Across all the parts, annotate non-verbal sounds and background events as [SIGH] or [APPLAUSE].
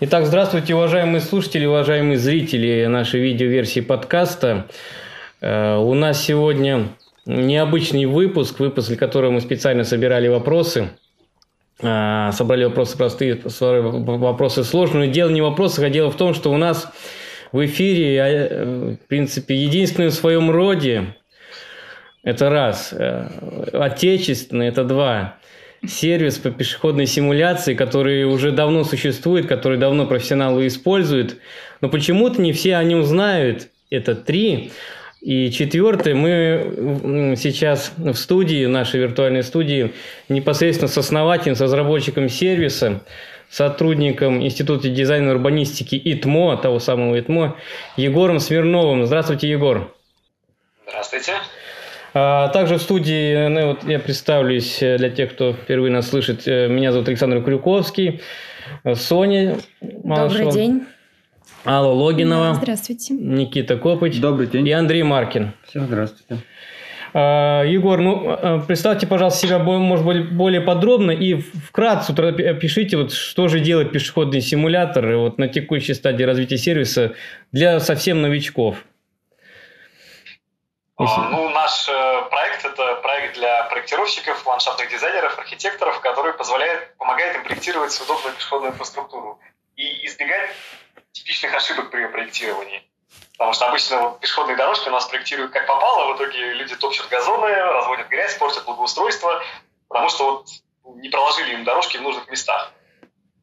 Итак, здравствуйте, уважаемые слушатели, уважаемые зрители нашей видеоверсии подкаста. Э, у нас сегодня необычный выпуск, выпуск, для которого мы специально собирали вопросы. Э, собрали вопросы простые, вопросы сложные. Дело не в вопросах, а дело в том, что у нас в эфире, э, в принципе, единственный в своем роде, это раз, отечественный, это два, сервис по пешеходной симуляции, который уже давно существует, который давно профессионалы используют, но почему-то не все о нем знают. Это три. И четвертое, мы сейчас в студии, нашей виртуальной студии, непосредственно с основателем, с разработчиком сервиса, сотрудником Института дизайна и урбанистики ИТМО, того самого ИТМО, Егором Смирновым. Здравствуйте, Егор. Здравствуйте. А также в студии, ну, вот я представлюсь э, для тех, кто впервые нас слышит. Э, меня зовут Александр Крюковский, э, Соня Малышева. Добрый день. Алла Логинова. Да, здравствуйте. Никита Копыч. Добрый день. И Андрей Маркин. Всем здравствуйте. А, Егор, ну, представьте, пожалуйста, себя, может быть, более подробно и вкратце опишите, вот, что же делает пешеходный симулятор вот, на текущей стадии развития сервиса для совсем новичков. Если... Ну, наш э, проект – это проект для проектировщиков, ландшафтных дизайнеров, архитекторов, который позволяет, помогает им проектировать удобную пешеходную инфраструктуру и избегать типичных ошибок при проектировании. Потому что обычно вот пешеходные дорожки у нас проектируют как попало, в итоге люди топчут газоны, разводят грязь, портят благоустройство, потому что вот не проложили им дорожки в нужных местах.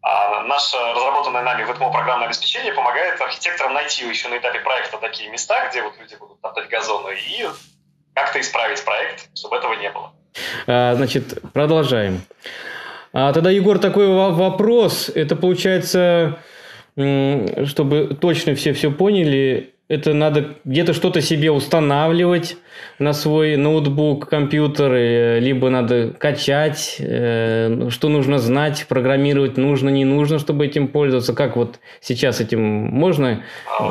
А наше разработанное нами в ВТМО программное обеспечение помогает архитекторам найти еще на этапе проекта такие места, где вот люди будут топтать газоны, и как-то исправить проект, чтобы этого не было. А, значит, продолжаем. А, тогда, Егор, такой вопрос. Это получается, чтобы точно все все поняли, это надо где-то что-то себе устанавливать на свой ноутбук, компьютер, э, либо надо качать, э, что нужно знать, программировать нужно, не нужно, чтобы этим пользоваться. Как вот сейчас этим можно э,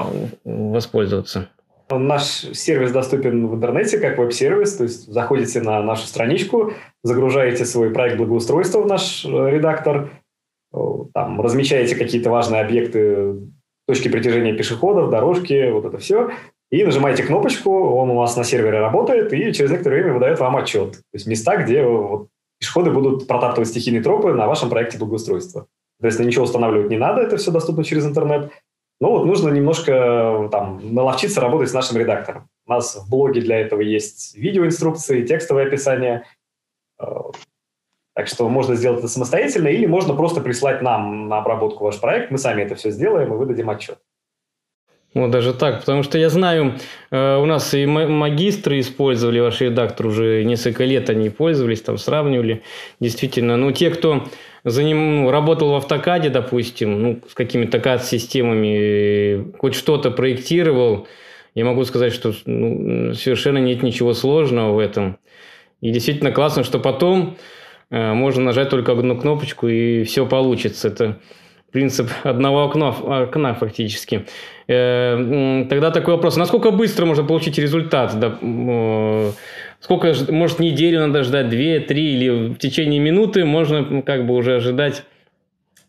воспользоваться? Наш сервис доступен в интернете как веб-сервис, то есть заходите на нашу страничку, загружаете свой проект благоустройства в наш редактор, там, размечаете какие-то важные объекты точки притяжения пешеходов, дорожки, вот это все. И нажимаете кнопочку, он у вас на сервере работает, и через некоторое время выдает вам отчет. То есть места, где вот, пешеходы будут протаптывать стихийные тропы на вашем проекте благоустройства. То есть ничего устанавливать не надо, это все доступно через интернет. Но вот нужно немножко там наловчиться работать с нашим редактором. У нас в блоге для этого есть видеоинструкции, текстовое описание. Так что можно сделать это самостоятельно, или можно просто прислать нам на обработку ваш проект, мы сами это все сделаем и выдадим отчет. Вот даже так, потому что я знаю, э, у нас и магистры использовали ваш редактор уже несколько лет, они пользовались, там сравнивали. Действительно, ну те, кто за ним ну, работал в автокаде, допустим, ну, с какими-то CAD-системами, хоть что-то проектировал, я могу сказать, что ну, совершенно нет ничего сложного в этом. И действительно классно, что потом можно нажать только одну кнопочку и все получится. Это принцип одного окна, окна фактически. Э, тогда такой вопрос. Насколько быстро можно получить результат? Сколько, может, неделю надо ждать, две, три, или в течение минуты можно как бы уже ожидать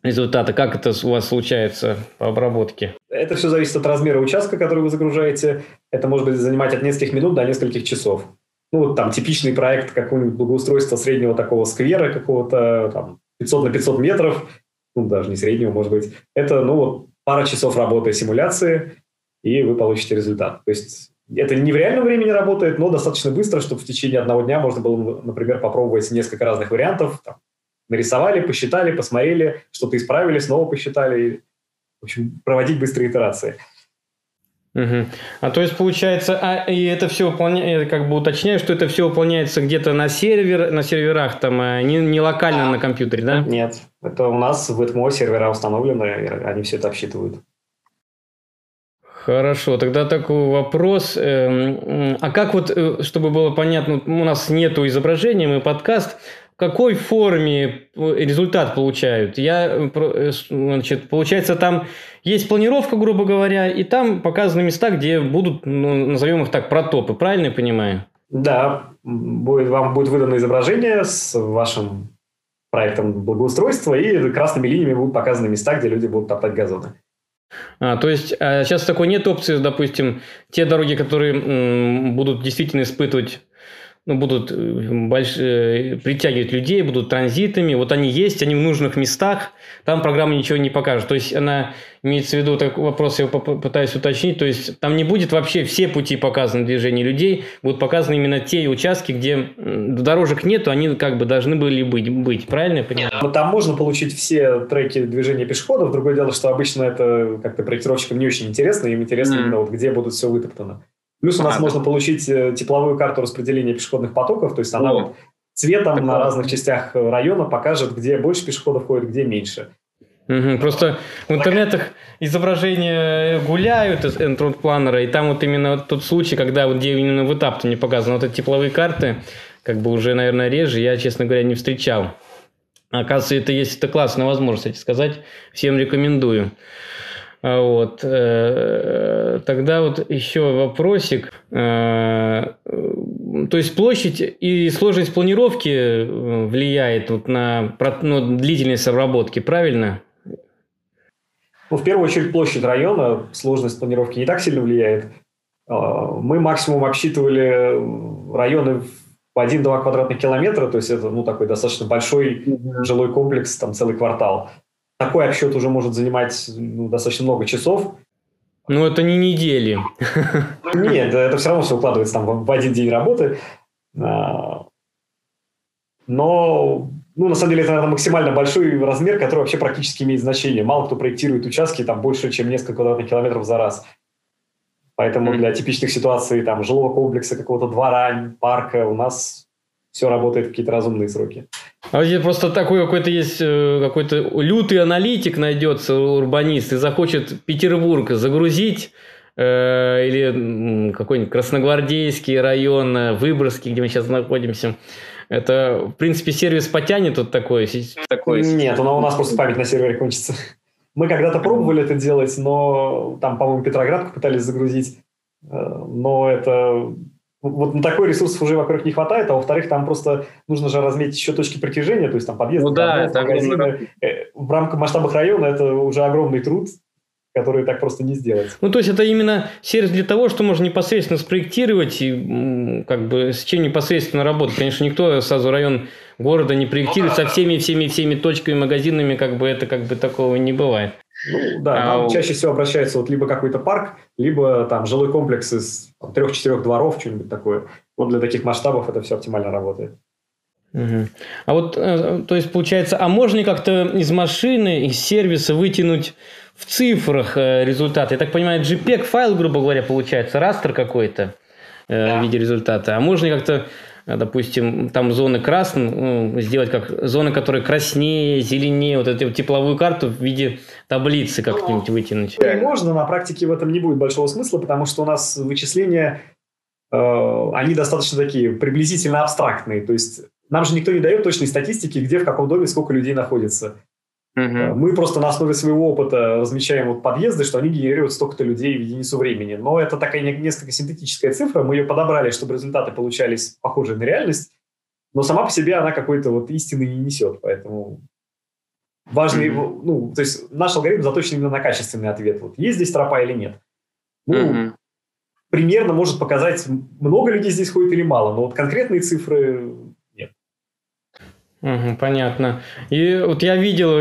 результата? Как это у вас случается по обработке? Это все зависит от размера участка, который вы загружаете. Это может быть занимать от нескольких минут до нескольких часов ну, там типичный проект какого-нибудь благоустройства среднего такого сквера какого-то, там, 500 на 500 метров, ну, даже не среднего, может быть, это, ну, вот пара часов работы симуляции, и вы получите результат. То есть это не в реальном времени работает, но достаточно быстро, чтобы в течение одного дня можно было, например, попробовать несколько разных вариантов. Там, нарисовали, посчитали, посмотрели, что-то исправили, снова посчитали. В общем, проводить быстрые итерации. Угу. А то есть получается, а и это все выполняется, как бы уточняю, что это все выполняется где-то на сервер, на серверах, там, а не, не локально а, на компьютере, да? Нет, это у нас в ETMO сервера установлены, они все это обсчитывают. Хорошо, тогда такой вопрос. Эм, а как вот, э, чтобы было понятно, у нас нету изображения, мы подкаст, какой форме э, результат получают? Я, э, э, значит, получается, там есть планировка, грубо говоря, и там показаны места, где будут, ну, назовем их так, протопы. Правильно я понимаю? Да, будет, вам будет выдано изображение с вашим проектом благоустройства, и красными линиями будут показаны места, где люди будут топтать газоны. А, то есть а сейчас такой нет опции, допустим, те дороги, которые м, будут действительно испытывать ну, будут э, больш... Э, притягивать людей, будут транзитами. Вот они есть, они в нужных местах, там программа ничего не покажет. То есть она имеется в виду, такой вопрос я пытаюсь уточнить, то есть там не будет вообще все пути показаны движения людей, будут показаны именно те участки, где дорожек нету, они как бы должны были быть, быть правильно я понимаю? Ну, там можно получить все треки движения пешеходов, другое дело, что обычно это как-то проектировщикам не очень интересно, им интересно mm. именно вот где будут все вытоптано. Плюс у нас а, можно да. получить э, тепловую карту распределения пешеходных потоков, то есть она О. вот цветом так на разных частях района покажет, где больше пешеходов ходит, где меньше. Угу, просто в интернетах изображения гуляют из планера, и там вот именно тот случай, когда вот где именно в этап не показано, вот эти тепловые карты, как бы уже, наверное, реже, я, честно говоря, не встречал. Оказывается, это есть, это классная возможность, кстати, сказать. Всем рекомендую. А вот. Э, тогда вот еще вопросик. Э, то есть площадь и сложность планировки э, влияет вот на ну, длительность обработки, правильно? Ну, в первую очередь площадь района, сложность планировки не так сильно влияет. А, мы максимум обсчитывали районы в 1-2 квадратных километра, то есть это ну, такой достаточно большой жилой комплекс, там целый квартал такой обсчет уже может занимать ну, достаточно много часов. Ну, это не недели. Нет, это все равно все укладывается там в один день работы. А, но, ну, на самом деле, это, наверное, максимально большой размер, который вообще практически имеет значение. Мало кто проектирует участки там больше, чем несколько квадратных километров за раз. Поэтому для типичных ситуаций там жилого комплекса, какого-то двора, парка у нас все работает в какие-то разумные сроки. А вот здесь просто такой какой-то есть э, какой-то лютый аналитик найдется, урбанист, и захочет Петербург загрузить э, или какой-нибудь Красногвардейский район, э, Выборгский, где мы сейчас находимся. Это, в принципе, сервис потянет вот такой? такой Нет, у нас просто память на сервере кончится. Мы когда-то пробовали это делать, но там, по-моему, Петроградку пытались загрузить, э, но это вот на такой ресурс уже, во-первых, не хватает, а во-вторых, там просто нужно же разметить еще точки притяжения, то есть там подъезд, ну, да, это магазины. Э, в рамках масштабах района это уже огромный труд, который так просто не сделать. Ну, то есть это именно сервис для того, что можно непосредственно спроектировать и как бы с чем непосредственно работать. Конечно, никто сразу район города не проектирует со всеми, всеми, всеми точками, магазинами, как бы это как бы такого не бывает. Ну, да, а, чаще всего обращается вот либо какой-то парк, либо там жилой комплекс из трех-четырех дворов, что-нибудь такое. Вот для таких масштабов это все оптимально работает. Угу. А вот, э, то есть, получается, а можно как-то из машины, из сервиса вытянуть в цифрах э, результаты? Я так понимаю, JPEG-файл, грубо говоря, получается, растер какой-то э, да. в виде результата. А можно как-то допустим, там зоны красные, ну, сделать как зоны, которые краснее, зеленее, вот эту тепловую карту в виде таблицы как-нибудь ну, вытянуть. Можно, на практике в этом не будет большого смысла, потому что у нас вычисления, э, они достаточно такие приблизительно абстрактные, то есть нам же никто не дает точной статистики, где в каком доме сколько людей находится. Угу. Мы просто на основе своего опыта размечаем вот подъезды, что они генерируют столько-то людей в единицу времени. Но это такая несколько синтетическая цифра. Мы ее подобрали, чтобы результаты получались похожие на реальность. Но сама по себе она какой-то вот истины не несет. Поэтому важный, mm ну, то есть наш алгоритм заточен именно на качественный ответ. Вот есть здесь тропа или нет. Ну, mm примерно может показать, много людей здесь ходит или мало. Но вот конкретные цифры Угу, понятно. И вот я видел,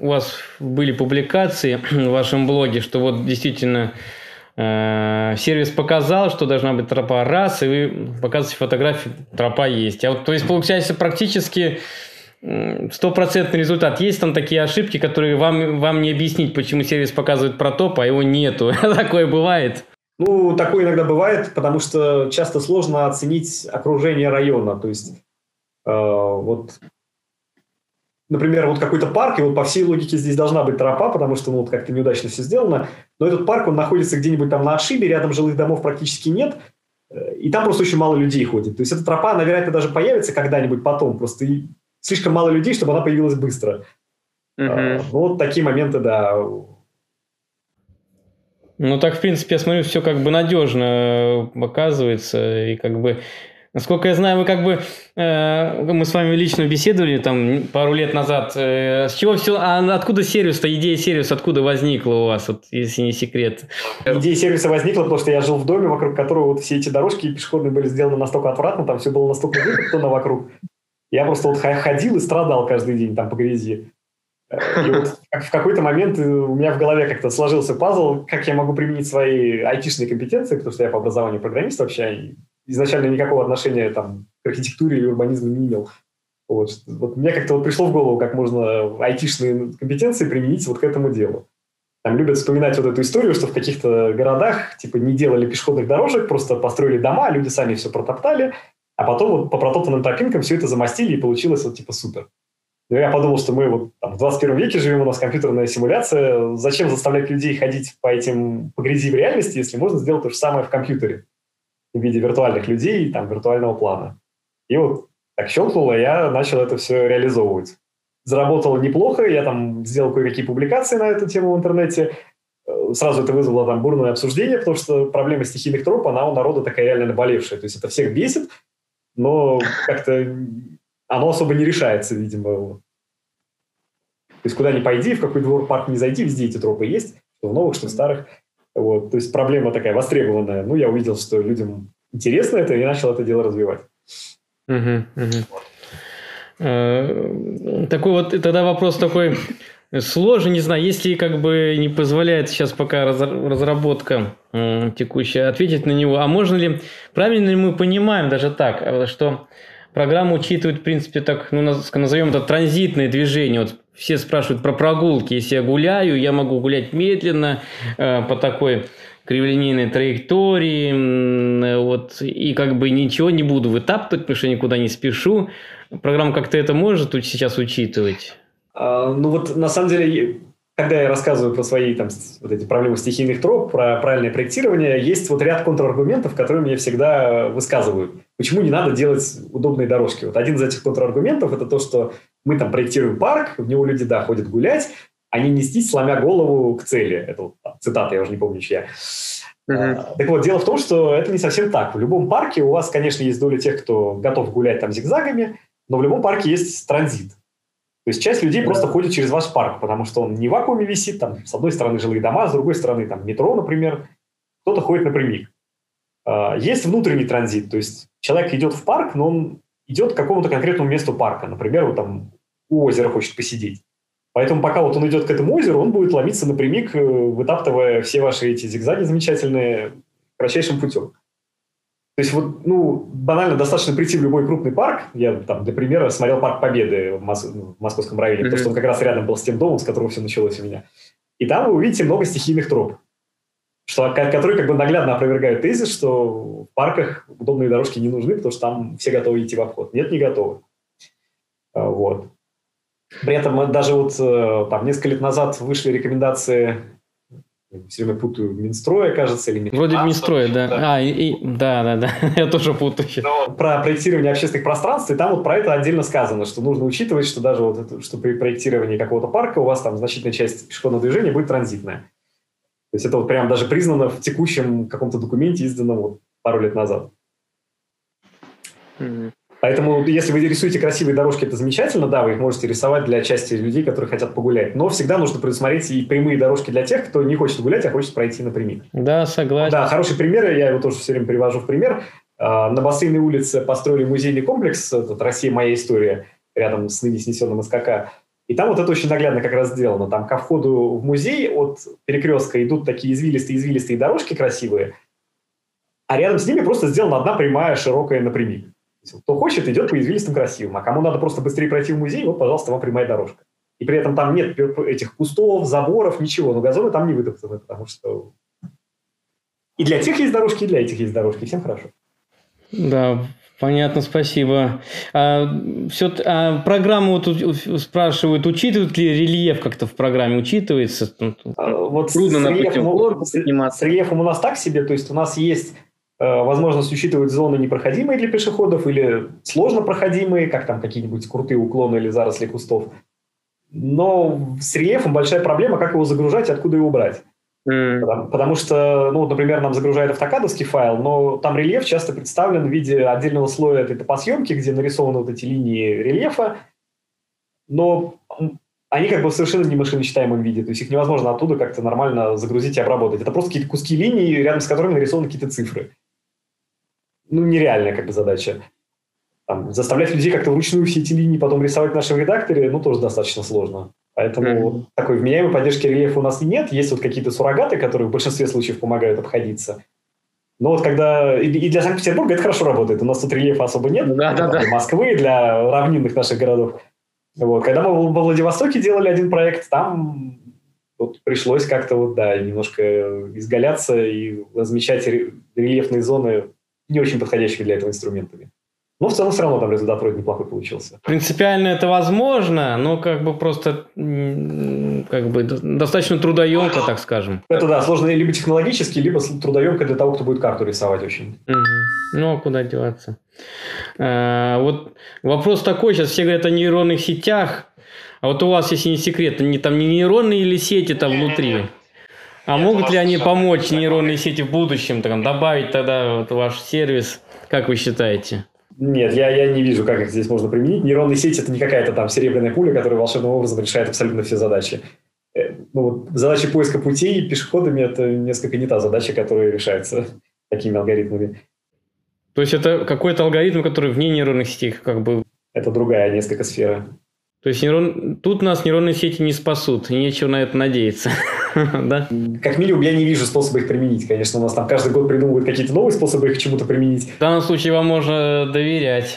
у вас были публикации [CLEARS THROAT] в вашем блоге, что вот действительно э, сервис показал, что должна быть тропа раз, и вы показываете фотографии, тропа есть. А вот, то есть, получается, практически стопроцентный результат. Есть там такие ошибки, которые вам, вам не объяснить, почему сервис показывает протоп, а его нету. [LAUGHS] Такое бывает? Ну, такое иногда бывает, потому что часто сложно оценить окружение района. То есть Э, вот например, вот какой-то парк, и вот по всей логике здесь должна быть тропа, потому что, ну, вот как-то неудачно все сделано, но этот парк, он находится где-нибудь там на отшибе, рядом жилых домов практически нет, э, и там просто очень мало людей ходит. То есть эта тропа, она, вероятно, даже появится когда-нибудь потом, просто и слишком мало людей, чтобы она появилась быстро. Uh-huh. Ну, вот такие моменты, да. Ну, так, в принципе, я смотрю, все как бы надежно оказывается, и как бы Насколько я знаю, вы как бы э, мы с вами лично беседовали там пару лет назад. Э, с чего все? А откуда сервис-то? Идея сервиса откуда возникла у вас, вот, если не секрет? Идея сервиса возникла, потому что я жил в доме, вокруг которого вот все эти дорожки пешеходные были сделаны настолько отвратно, там все было настолько вытоптано вокруг. Я просто вот ходил и страдал каждый день там по грязи. Э, и вот в какой-то момент э, у меня в голове как-то сложился пазл, как я могу применить свои айтишные компетенции, потому что я по образованию программист вообще, изначально никакого отношения там, к архитектуре или урбанизму не имел. Вот. вот мне как-то вот пришло в голову, как можно айтишные компетенции применить вот к этому делу. Там любят вспоминать вот эту историю, что в каких-то городах типа не делали пешеходных дорожек, просто построили дома, люди сами все протоптали, а потом вот по протоптанным тропинкам все это замостили, и получилось вот типа супер. Но я подумал, что мы вот там, в 21 веке живем, у нас компьютерная симуляция. Зачем заставлять людей ходить по этим по грязи в реальности, если можно сделать то же самое в компьютере? В виде виртуальных людей, там, виртуального плана. И вот так щелкнуло, я начал это все реализовывать. Заработало неплохо, я там сделал кое-какие публикации на эту тему в интернете. Э, сразу это вызвало там бурное обсуждение, потому что проблема стихийных троп, она у народа такая реально наболевшая. То есть это всех бесит, но как-то оно особо не решается, видимо. То есть куда ни пойди, в какой двор парк не зайди, везде эти тропы есть, что в новых, что в старых. Вот, то есть проблема такая востребованная. Ну, я увидел, что людям интересно это, и начал это дело развивать. Угу. Такой вот тогда вопрос такой сложный, не знаю, если как бы не позволяет сейчас пока разработка текущая ответить на него, а можно ли, правильно ли мы понимаем даже так, что программа учитывает, в принципе, так, ну, назовем это транзитное движение. Вот все спрашивают про прогулки. Если я гуляю, я могу гулять медленно э, по такой криволинейной траектории, вот, и как бы ничего не буду вытаптывать, потому что никуда не спешу. Программа как-то это может сейчас учитывать? А, ну вот на самом деле когда я рассказываю про свои там, вот эти проблемы стихийных троп, про правильное проектирование, есть вот ряд контраргументов, которые мне всегда высказывают. Почему не надо делать удобные дорожки? Вот один из этих контраргументов – это то, что мы там проектируем парк, в него люди, да, ходят гулять, а не нестись, сломя голову к цели. Это вот, там, цитата, я уже не помню, чья. Uh-huh. Так вот, дело в том, что это не совсем так. В любом парке у вас, конечно, есть доля тех, кто готов гулять там зигзагами, но в любом парке есть транзит. То есть часть людей просто ходит через ваш парк, потому что он не в вакууме висит, там, с одной стороны жилые дома, с другой стороны там метро, например, кто-то ходит напрямик. А, есть внутренний транзит, то есть человек идет в парк, но он идет к какому-то конкретному месту парка. Например, вот там у озера хочет посидеть. Поэтому пока вот он идет к этому озеру, он будет ломиться напрямик, э, вытаптывая все ваши эти зигзаги замечательные кратчайшим путем. То есть вот, ну, банально достаточно прийти в любой крупный парк. Я там, для примера, смотрел парк Победы в, Мос... в московском районе, mm-hmm. потому что он как раз рядом был с тем домом, с которого все началось у меня. И там вы увидите много стихийных троп, что, которые как бы наглядно опровергают тезис, что в парках удобные дорожки не нужны, потому что там все готовы идти в обход. Нет, не готовы. А, вот. При этом даже вот э, там несколько лет назад вышли рекомендации все время путаю Минстроя, кажется, или Вроде Минстроя, да. да. А, и, и, да, да, да, [LAUGHS] я тоже путаю. Но про проектирование общественных пространств, и там вот про это отдельно сказано, что нужно учитывать, что даже вот это, что при проектировании какого-то парка у вас там значительная часть пешеходного движения будет транзитная. То есть это вот прям даже признано в текущем каком-то документе, изданном вот пару лет назад. Mm-hmm. Поэтому, если вы рисуете красивые дорожки, это замечательно, да, вы их можете рисовать для части людей, которые хотят погулять. Но всегда нужно предусмотреть и прямые дорожки для тех, кто не хочет гулять, а хочет пройти напрямик. Да, согласен. Да, хороший пример, я его тоже все время привожу в пример. А, на Бассейной улице построили музейный комплекс, этот «Россия. Моя история», рядом с ныне снесенным СКК. И там вот это очень наглядно как раз сделано. Там ко входу в музей от перекрестка идут такие извилистые-извилистые дорожки красивые, а рядом с ними просто сделана одна прямая, широкая напрямик. Кто хочет, идет по извилистым красивым. А кому надо просто быстрее пройти в музей, вот, пожалуйста, вам прямая дорожка. И при этом там нет этих кустов, заборов, ничего. Но газоны там не вытоптаны, потому что... И для тех есть дорожки, и для этих есть дорожки. Всем хорошо. Да, Понятно, спасибо. А, все, а программу вот спрашивают, учитывают ли рельеф как-то в программе? Учитывается? А, вот Трудно с, рельефом, с рельефом у нас так себе, то есть у нас есть возможность учитывать зоны непроходимые для пешеходов или сложно проходимые, как там какие-нибудь крутые уклоны или заросли кустов. Но с рельефом большая проблема, как его загружать и откуда его брать. Mm. Потому, потому что, ну, например, нам загружает автокадовский файл, но там рельеф часто представлен в виде отдельного слоя этой топосъемки, где нарисованы вот эти линии рельефа, но они как бы в совершенно не машиночитаемом виде, то есть их невозможно оттуда как-то нормально загрузить и обработать. Это просто какие-то куски линий, рядом с которыми нарисованы какие-то цифры. Ну, нереальная как бы задача. Там, заставлять людей как-то вручную все эти линии потом рисовать в нашем редакторе, ну, тоже достаточно сложно. Поэтому mm-hmm. такой вменяемой поддержки рельефа у нас нет. Есть вот какие-то суррогаты, которые в большинстве случаев помогают обходиться. Но вот когда... И для Санкт-Петербурга это хорошо работает. У нас тут рельефа особо нет. Да, да, да. Для Москвы, для равнинных наших городов. Вот. Когда мы во Владивостоке делали один проект, там вот пришлось как-то вот, да, немножко изгаляться и размечать рельефные зоны не очень подходящими для этого инструментами. Но в целом все равно там результат вроде неплохой получился. Принципиально это возможно, но как бы просто как бы достаточно трудоемко, так скажем. Это да, сложно либо технологически, либо трудоемко для того, кто будет карту рисовать очень. Угу. Ну, а куда деваться? А, вот вопрос такой, сейчас все говорят о нейронных сетях, а вот у вас, если не секрет, не там не нейронные или сети там внутри? А Нет, могут ли они помочь нейронные сети в будущем, там, добавить тогда вот ваш сервис? Как вы считаете? Нет, я, я не вижу, как их здесь можно применить. Нейронные сети – это не какая-то там серебряная пуля, которая волшебным образом решает абсолютно все задачи. Э, ну, вот задача поиска путей пешеходами – это несколько не та задача, которая решается такими алгоритмами. То есть это какой-то алгоритм, который вне нейронных сетей как бы... Это другая несколько сфера. То есть нейрон... тут нас нейронные сети не спасут, и нечего на это надеяться. [LAUGHS] да? Как минимум, я не вижу способа их применить. Конечно, у нас там каждый год придумывают какие-то новые способы их к чему-то применить. В данном случае вам можно доверять.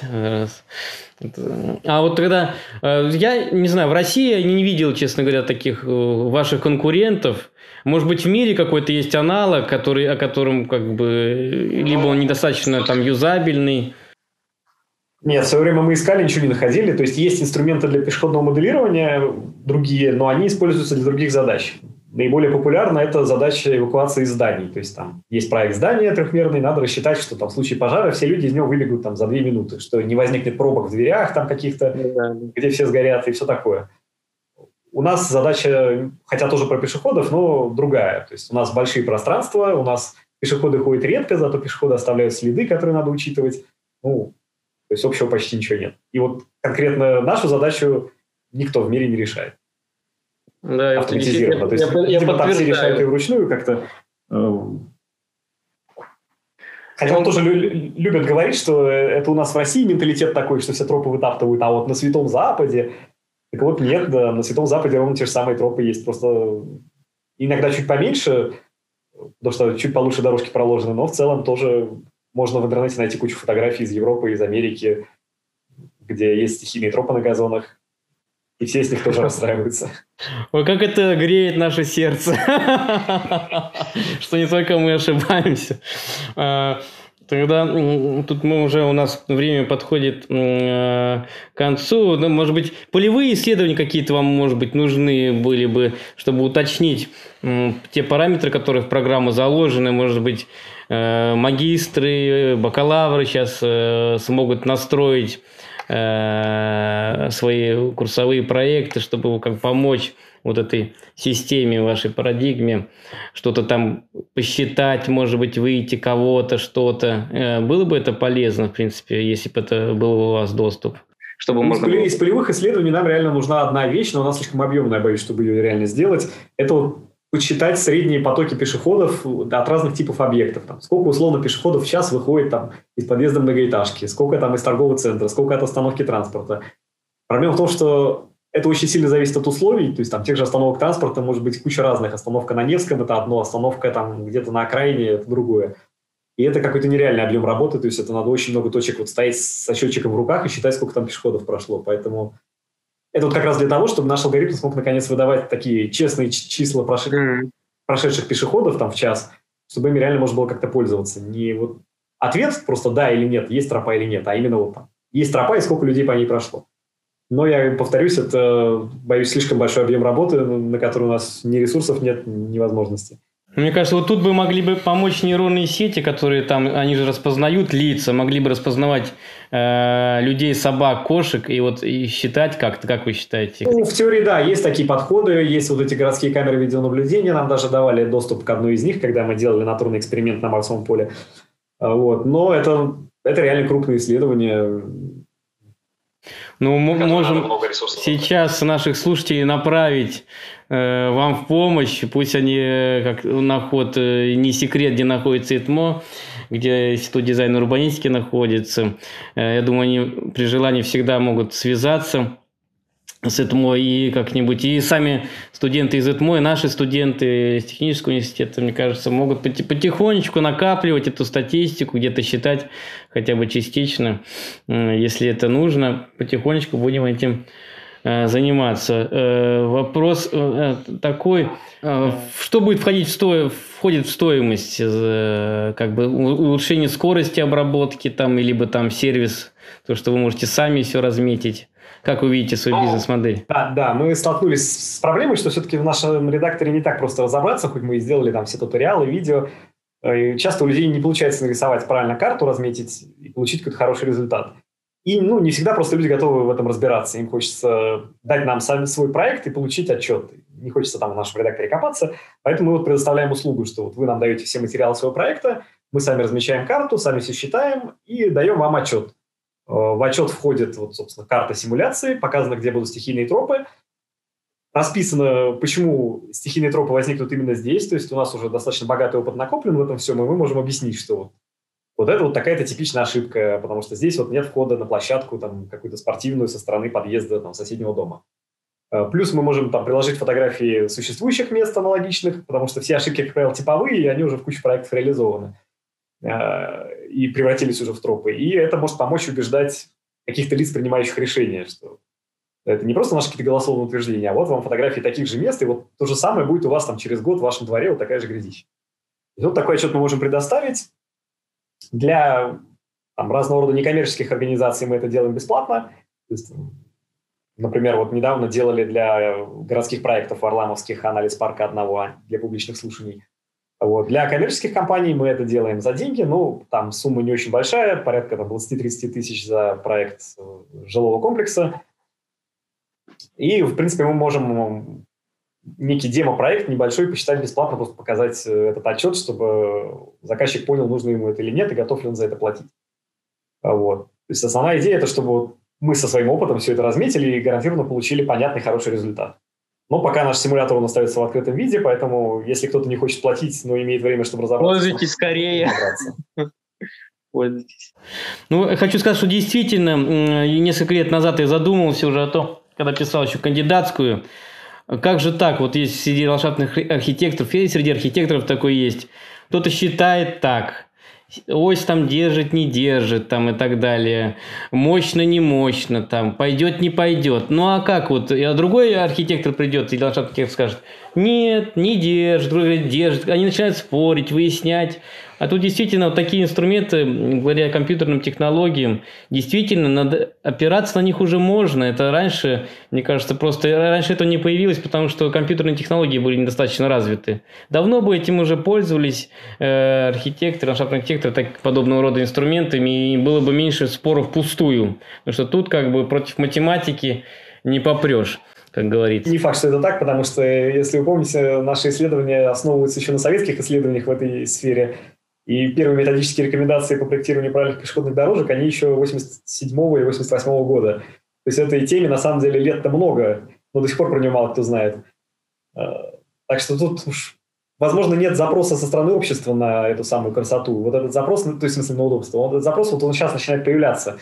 А вот когда... Э, я не знаю, в России я не видел, честно говоря, таких э, ваших конкурентов. Может быть, в мире какой-то есть аналог, который, о котором как бы... Либо он недостаточно там юзабельный, нет, в свое время мы искали, ничего не находили. То есть есть инструменты для пешеходного моделирования, другие, но они используются для других задач. Наиболее популярна это задача эвакуации зданий. То есть там есть проект здания трехмерный, надо рассчитать, что там в случае пожара все люди из него выбегут там за две минуты, что не возникнет пробок в дверях там каких-то, да. где все сгорят и все такое. У нас задача, хотя тоже про пешеходов, но другая. То есть у нас большие пространства, у нас пешеходы ходят редко, зато пешеходы оставляют следы, которые надо учитывать. Ну, то есть общего почти ничего нет. И вот конкретно нашу задачу никто в мире не решает да, автоматизированно. То есть, я, я типа, там все решают и вручную как-то. Эм. Хотя он тоже любят говорить, что это у нас в России менталитет такой, что все тропы вытаптывают, а вот на Святом Западе, так вот нет, да, на Святом Западе ровно те же самые тропы есть, просто иногда чуть поменьше, потому что чуть получше дорожки проложены, но в целом тоже можно в интернете найти кучу фотографий из Европы, из Америки, где есть стихийные тропы на газонах, и все с них тоже [LAUGHS] расстраиваются. Ой, как это греет наше сердце, [LAUGHS] что не только мы ошибаемся. А, тогда тут мы уже у нас время подходит к концу. Ну, может быть, полевые исследования какие-то вам, может быть, нужны были бы, чтобы уточнить те параметры, которые в программу заложены. Может быть, магистры, бакалавры сейчас э, смогут настроить Э, свои курсовые проекты, чтобы как помочь вот этой системе, вашей парадигме, что-то там посчитать, может быть, выйти кого-то, что-то. Э, было бы это полезно, в принципе, если бы это был у вас доступ? Чтобы ну, можно из, из полевых исследований нам реально нужна одна вещь, но она слишком объемная, боюсь, чтобы ее реально сделать. Это вот посчитать средние потоки пешеходов от разных типов объектов. Там, сколько условно пешеходов в час выходит там, из подъезда многоэтажки, сколько там из торгового центра, сколько от остановки транспорта. Проблема в том, что это очень сильно зависит от условий, то есть там тех же остановок транспорта может быть куча разных. Остановка на Невском – это одно, остановка там где-то на окраине – это другое. И это какой-то нереальный объем работы, то есть это надо очень много точек вот стоять со счетчиком в руках и считать, сколько там пешеходов прошло. Поэтому это вот как раз для того, чтобы наш алгоритм смог наконец выдавать такие честные числа прошедших, mm. прошедших пешеходов там в час, чтобы ими реально можно было как-то пользоваться. Не вот ответ просто да или нет, есть тропа или нет, а именно вот там. Есть тропа и сколько людей по ней прошло. Но я повторюсь, это, боюсь, слишком большой объем работы, на который у нас ни ресурсов нет, ни возможностей. Мне кажется, вот тут бы могли бы помочь нейронные сети, которые там, они же распознают лица, могли бы распознавать э, людей, собак, кошек и вот и считать как-то, как вы считаете? Ну, в теории, да, есть такие подходы, есть вот эти городские камеры видеонаблюдения, нам даже давали доступ к одной из них, когда мы делали натурный эксперимент на Марсовом поле. А, вот. Но это, это реально крупные исследования, ну, мы можем сейчас наших слушателей направить э, вам в помощь. Пусть они, э, как наход, э, не секрет, где находится ИТМО, где Институт дизайна урбанистики находится. Э, я думаю, они при желании всегда могут связаться с ЭТМО и как-нибудь. И сами студенты из ЭТМО, и наши студенты из технического университета, мне кажется, могут потихонечку накапливать эту статистику, где-то считать хотя бы частично, если это нужно. Потихонечку будем этим э, заниматься. Э, вопрос э, такой, что будет входить в, сто... входит в стоимость, как бы улучшение скорости обработки там, либо там сервис, то, что вы можете сами все разметить. Как вы видите свою ну, бизнес-модель? Да, да, мы столкнулись с проблемой, что все-таки в нашем редакторе не так просто разобраться, хоть мы и сделали там все туториалы, видео. И часто у людей не получается нарисовать правильно карту, разметить и получить какой-то хороший результат. И ну, не всегда просто люди готовы в этом разбираться. Им хочется дать нам сами свой проект и получить отчет. Не хочется там в нашем редакторе копаться. Поэтому мы вот предоставляем услугу, что вот вы нам даете все материалы своего проекта, мы сами размещаем карту, сами все считаем и даем вам отчет. Э, в отчет входит, вот, собственно, карта симуляции, показано, где будут стихийные тропы, расписано, почему стихийные тропы возникнут именно здесь, то есть у нас уже достаточно богатый опыт накоплен в этом всем, и мы можем объяснить, что вот, вот это вот такая-то типичная ошибка, потому что здесь вот нет входа на площадку там какую-то спортивную со стороны подъезда там, соседнего дома. Э, плюс мы можем там приложить фотографии существующих мест аналогичных, потому что все ошибки, как правило, типовые, и они уже в куче проектов реализованы. Э, и превратились уже в тропы. И это может помочь убеждать каких-то лиц, принимающих решения, что это не просто наши какие-то голословные утверждения, а вот вам фотографии таких же мест, и вот то же самое будет у вас там через год в вашем дворе вот такая же грязища. И вот такой отчет мы можем предоставить. Для там, разного рода некоммерческих организаций мы это делаем бесплатно. То есть, например, вот недавно делали для городских проектов варламовских анализ парка одного для публичных слушаний. Вот. Для коммерческих компаний мы это делаем за деньги. Ну, там сумма не очень большая, порядка там, 20-30 тысяч за проект э, жилого комплекса. И, в принципе, мы можем некий демо-проект небольшой посчитать бесплатно, просто показать э, этот отчет, чтобы заказчик понял, нужно ему это или нет, и готов ли он за это платить. Вот. То есть основная идея – это чтобы мы со своим опытом все это разметили и гарантированно получили понятный, хороший результат. Но пока наш симулятор он остается в открытом виде, поэтому если кто-то не хочет платить, но имеет время, чтобы разобраться... Пользуйтесь скорее. [LAUGHS] Пользуйтесь. Ну, хочу сказать, что действительно, несколько лет назад я задумывался уже о том, когда писал еще кандидатскую, как же так, вот есть среди ландшафтных архитекторов, и среди архитекторов такой есть. Кто-то считает так, ось там держит, не держит, там и так далее. Мощно, не мощно, там, пойдет, не пойдет. Ну а как вот, а другой архитектор придет, и ландшафтный архитектор скажет, нет, не держит, другой говорит, держит. Они начинают спорить, выяснять. А тут действительно вот такие инструменты, благодаря компьютерным технологиям, действительно надо опираться на них уже можно. Это раньше, мне кажется, просто раньше это не появилось, потому что компьютерные технологии были недостаточно развиты. Давно бы этим уже пользовались э, архитекторы, ландшафтные архитекторы так, подобного рода инструментами, и было бы меньше споров пустую. Потому что тут как бы против математики не попрешь как говорится. Не факт, что это так, потому что, если вы помните, наши исследования основываются еще на советских исследованиях в этой сфере. И первые методические рекомендации по проектированию правильных пешеходных дорожек, они еще 87 и 88 года. То есть этой теме на самом деле лет-то много, но до сих пор про нее мало кто знает. А, так что тут уж, возможно, нет запроса со стороны общества на эту самую красоту. Вот этот запрос, ну, то есть в смысле на удобство, вот этот запрос вот он сейчас начинает появляться.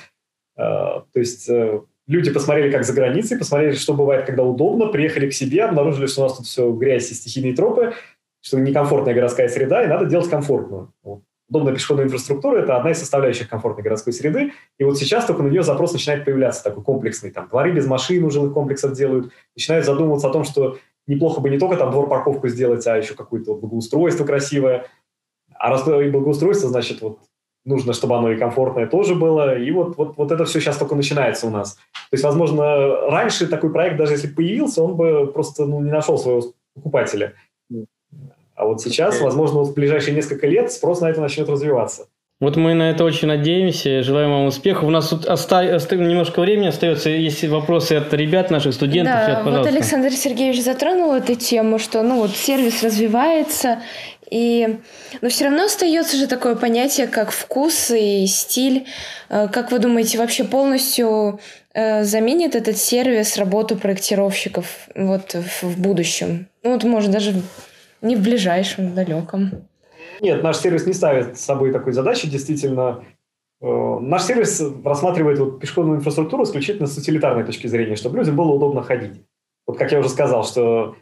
А, то есть э, люди посмотрели, как за границей, посмотрели, что бывает, когда удобно, приехали к себе, обнаружили, что у нас тут все грязь и стихийные тропы, что некомфортная городская среда, и надо делать комфортную. Вот. Удобная пешеходная инфраструктура – это одна из составляющих комфортной городской среды. И вот сейчас только на нее запрос начинает появляться такой комплексный. Там дворы без машин у жилых комплексов делают. Начинают задумываться о том, что неплохо бы не только там двор-парковку сделать, а еще какое-то вот благоустройство красивое. А раз и благоустройство, значит, вот нужно, чтобы оно и комфортное тоже было. И вот, вот, вот это все сейчас только начинается у нас. То есть, возможно, раньше такой проект, даже если появился, он бы просто ну, не нашел своего покупателя. А вот сейчас, возможно, вот в ближайшие несколько лет спрос на это начнет развиваться. Вот мы на это очень надеемся. Желаем вам успехов. У нас тут оста... оста... немножко времени остается. Есть вопросы от ребят, наших студентов. Да, Ребят, вот Александр Сергеевич затронул эту тему, что ну вот сервис развивается, и... но все равно остается же такое понятие, как вкус и стиль. Э, как вы думаете, вообще полностью э, заменит этот сервис работу проектировщиков вот в будущем? Ну вот, может, даже не в ближайшем, в далеком. Нет, наш сервис не ставит с собой такой задачи. Действительно, э, наш сервис рассматривает вот пешеходную инфраструктуру исключительно с утилитарной точки зрения, чтобы людям было удобно ходить. Вот как я уже сказал, что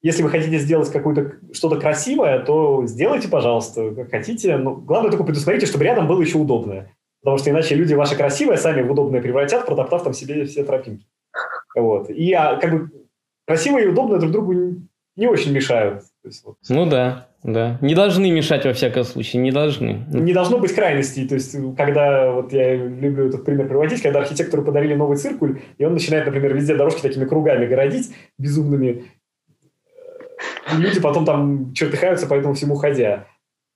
если вы хотите сделать какое-то что-то красивое, то сделайте, пожалуйста, как хотите. Но главное только предусмотрите, чтобы рядом было еще удобное. Потому что иначе люди ваши красивые сами в удобное превратят, протоптав там себе все тропинки. Вот. И а, как бы красивое и удобное друг другу не очень мешают. есть, вот. Ну да. Да, не должны мешать во всяком случае, не должны. Не должно быть крайностей, то есть когда, вот я люблю этот пример приводить, когда архитектору подарили новый циркуль, и он начинает, например, везде дорожки такими кругами городить, безумными, и люди потом там чертыхаются по этому всему ходя.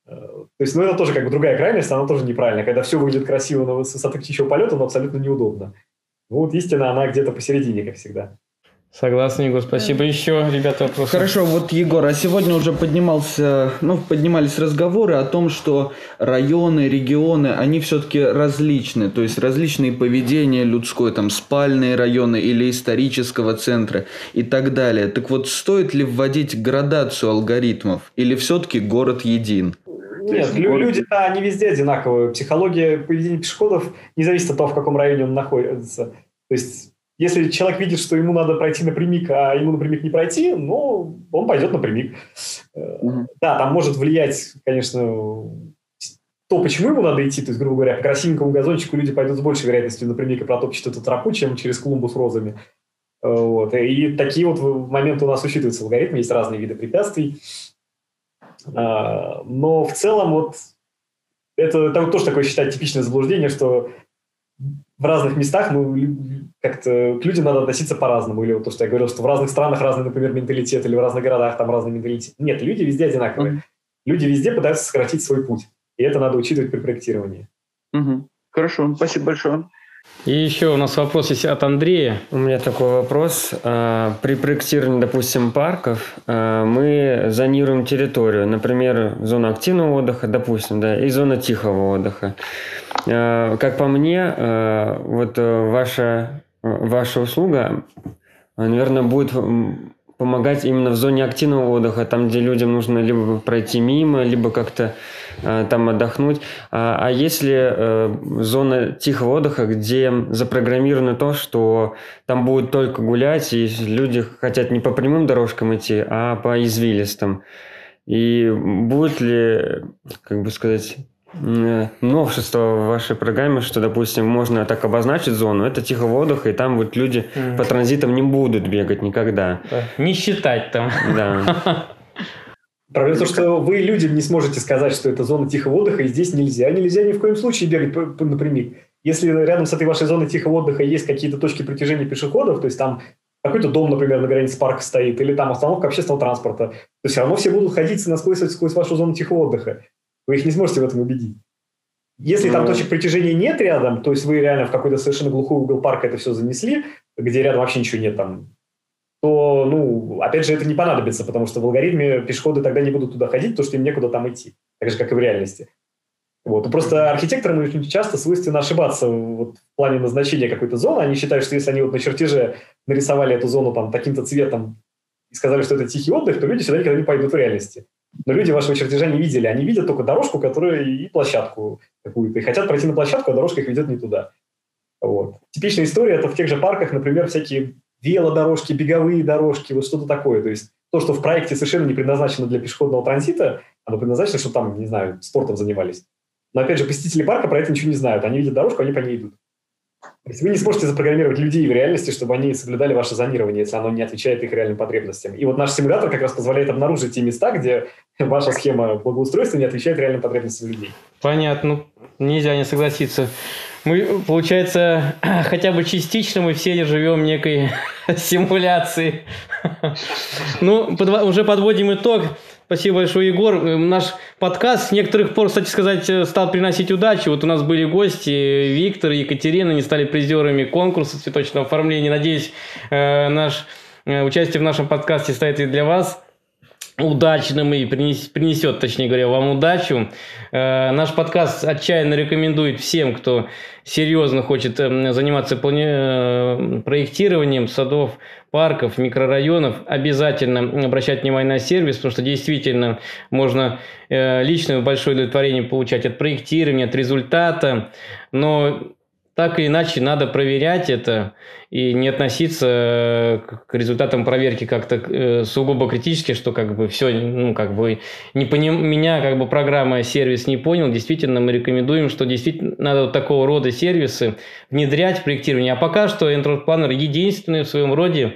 Э, то есть, ну, это тоже как бы другая крайность, она тоже неправильная. Когда все выглядит красиво, но с высоты птичьего полета, но абсолютно неудобно. Ну, вот истина, она где-то посередине, как всегда. Согласен, Егор, спасибо. Еще, ребята, вопросы? Хорошо, вот, Егор, а сегодня уже поднимался, ну, поднимались разговоры о том, что районы, регионы, они все-таки различны, то есть различные поведения людское, там, спальные районы или исторического центра и так далее. Так вот, стоит ли вводить градацию алгоритмов или все-таки город един? Нет, люди-то, они везде одинаковые. Психология поведения пешеходов не зависит от того, в каком районе он находится. То есть если человек видит, что ему надо пройти напрямик, а ему напрямик не пройти, ну, он пойдет напрямик. Угу. Да, там может влиять, конечно, то, почему ему надо идти. То есть, грубо говоря, по красивенькому газончику люди пойдут с большей вероятностью напрямик и протопчут эту тропу, чем через клумбу с розами. Вот. И такие вот моменты у нас учитываются в алгоритме. Есть разные виды препятствий. А, но в целом вот это, это тоже такое считать типичное заблуждение, что в разных местах ну, как-то к людям надо относиться по-разному. Или вот то, что я говорил, что в разных странах разный, например, менталитет, или в разных городах там разный менталитет. Нет, люди везде одинаковые. Mm-hmm. Люди везде пытаются сократить свой путь. И это надо учитывать при проектировании. Mm-hmm. Хорошо, спасибо большое. И еще у нас вопрос есть от Андрея. У меня такой вопрос. А, при проектировании, допустим, парков а, мы зонируем территорию, например, зона активного отдыха, допустим, да, и зона тихого отдыха. А, как по мне, вот ваша, ваша услуга, наверное, будет помогать именно в зоне активного отдыха, там, где людям нужно либо пройти мимо, либо как-то э, там отдохнуть. А, а если э, зона тихого отдыха, где запрограммировано то, что там будут только гулять, и люди хотят не по прямым дорожкам идти, а по извилистым. И будет ли, как бы сказать, Э, новшество в вашей программе, что, допустим, можно так обозначить зону, это тихого отдыха, и там вот люди mm. по транзитам не будут бегать никогда. Да. Не считать там. Да. [LAUGHS] Проблема в том, что вы людям не сможете сказать, что это зона тихого отдыха, и здесь нельзя. Нельзя ни в коем случае бегать напрямик. Если рядом с этой вашей зоной тихого отдыха есть какие-то точки притяжения пешеходов, то есть там какой-то дом, например, на границе парка стоит, или там остановка общественного транспорта, то все равно все будут ходить насквозь сквозь вашу зону тихого отдыха. Вы их не сможете в этом убедить. Если там точек притяжения нет рядом, то есть вы реально в какой-то совершенно глухой угол парка это все занесли, где рядом вообще ничего нет там, то, ну, опять же, это не понадобится, потому что в алгоритме пешеходы тогда не будут туда ходить, потому что им некуда там идти, так же, как и в реальности. Вот. просто архитекторам очень часто свойственно ошибаться вот, в плане назначения какой-то зоны. Они считают, что если они вот на чертеже нарисовали эту зону там таким-то цветом и сказали, что это тихий отдых, то люди сюда никогда не пойдут в реальности. Но люди вашего чертежа не видели. Они видят только дорожку, которая и площадку какую-то. И хотят пройти на площадку, а дорожка их ведет не туда. Вот. Типичная история – это в тех же парках, например, всякие велодорожки, беговые дорожки, вот что-то такое. То есть то, что в проекте совершенно не предназначено для пешеходного транзита, оно предназначено, чтобы там, не знаю, спортом занимались. Но, опять же, посетители парка про это ничего не знают. Они видят дорожку, они по ней идут. То есть вы не сможете запрограммировать людей в реальности, чтобы они соблюдали ваше зонирование, если оно не отвечает их реальным потребностям. И вот наш симулятор как раз позволяет обнаружить те места, где ваша схема благоустройства не отвечает реальным потребностям людей. Понятно. Нельзя не согласиться. Мы, получается, [CLEARS THROAT] хотя бы частично мы все живем в некой [LAUGHS] симуляции. [LAUGHS] Ну, уже подводим итог. Спасибо большое, Егор. Э, наш подкаст с некоторых пор, кстати сказать, э, стал приносить удачу. Вот у нас были гости, Виктор и Екатерина, они стали призерами конкурса цветочного оформления. Надеюсь, наш, участие в нашем подкасте стоит и для вас удачным и принесет, точнее говоря, вам удачу. Э, наш подкаст отчаянно рекомендует всем, кто серьезно хочет э, заниматься плани... э, проектированием садов, парков, микрорайонов, обязательно обращать внимание на сервис, потому что действительно можно э, личное большое удовлетворение получать от проектирования, от результата, но так или иначе надо проверять это и не относиться э, к результатам проверки как-то э, сугубо критически, что как бы все, ну как бы не поним... меня как бы программа сервис не понял. Действительно, мы рекомендуем, что действительно надо вот такого рода сервисы внедрять в проектирование. А пока что Android Planner единственный в своем роде.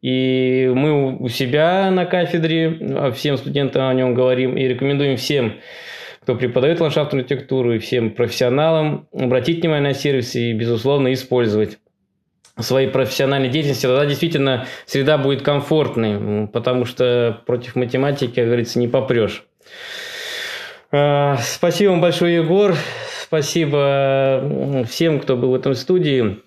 И мы у себя на кафедре а всем студентам о нем говорим и рекомендуем всем кто преподает ландшафтную архитектуру, и всем профессионалам обратить внимание на сервисы и, безусловно, использовать своей профессиональной деятельности, тогда действительно среда будет комфортной, потому что против математики, как говорится, не попрешь. А, спасибо вам большое, Егор. Спасибо всем, кто был в этом студии.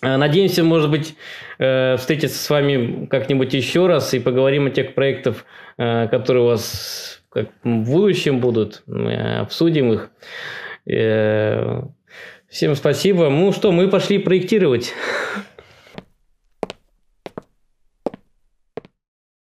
А, надеемся, может быть, э, встретиться с вами как-нибудь еще раз и поговорим о тех проектах, э, которые у вас как в будущем будут, мы обсудим их. Э, всем спасибо. Ну что, мы пошли проектировать. [LAUGHS]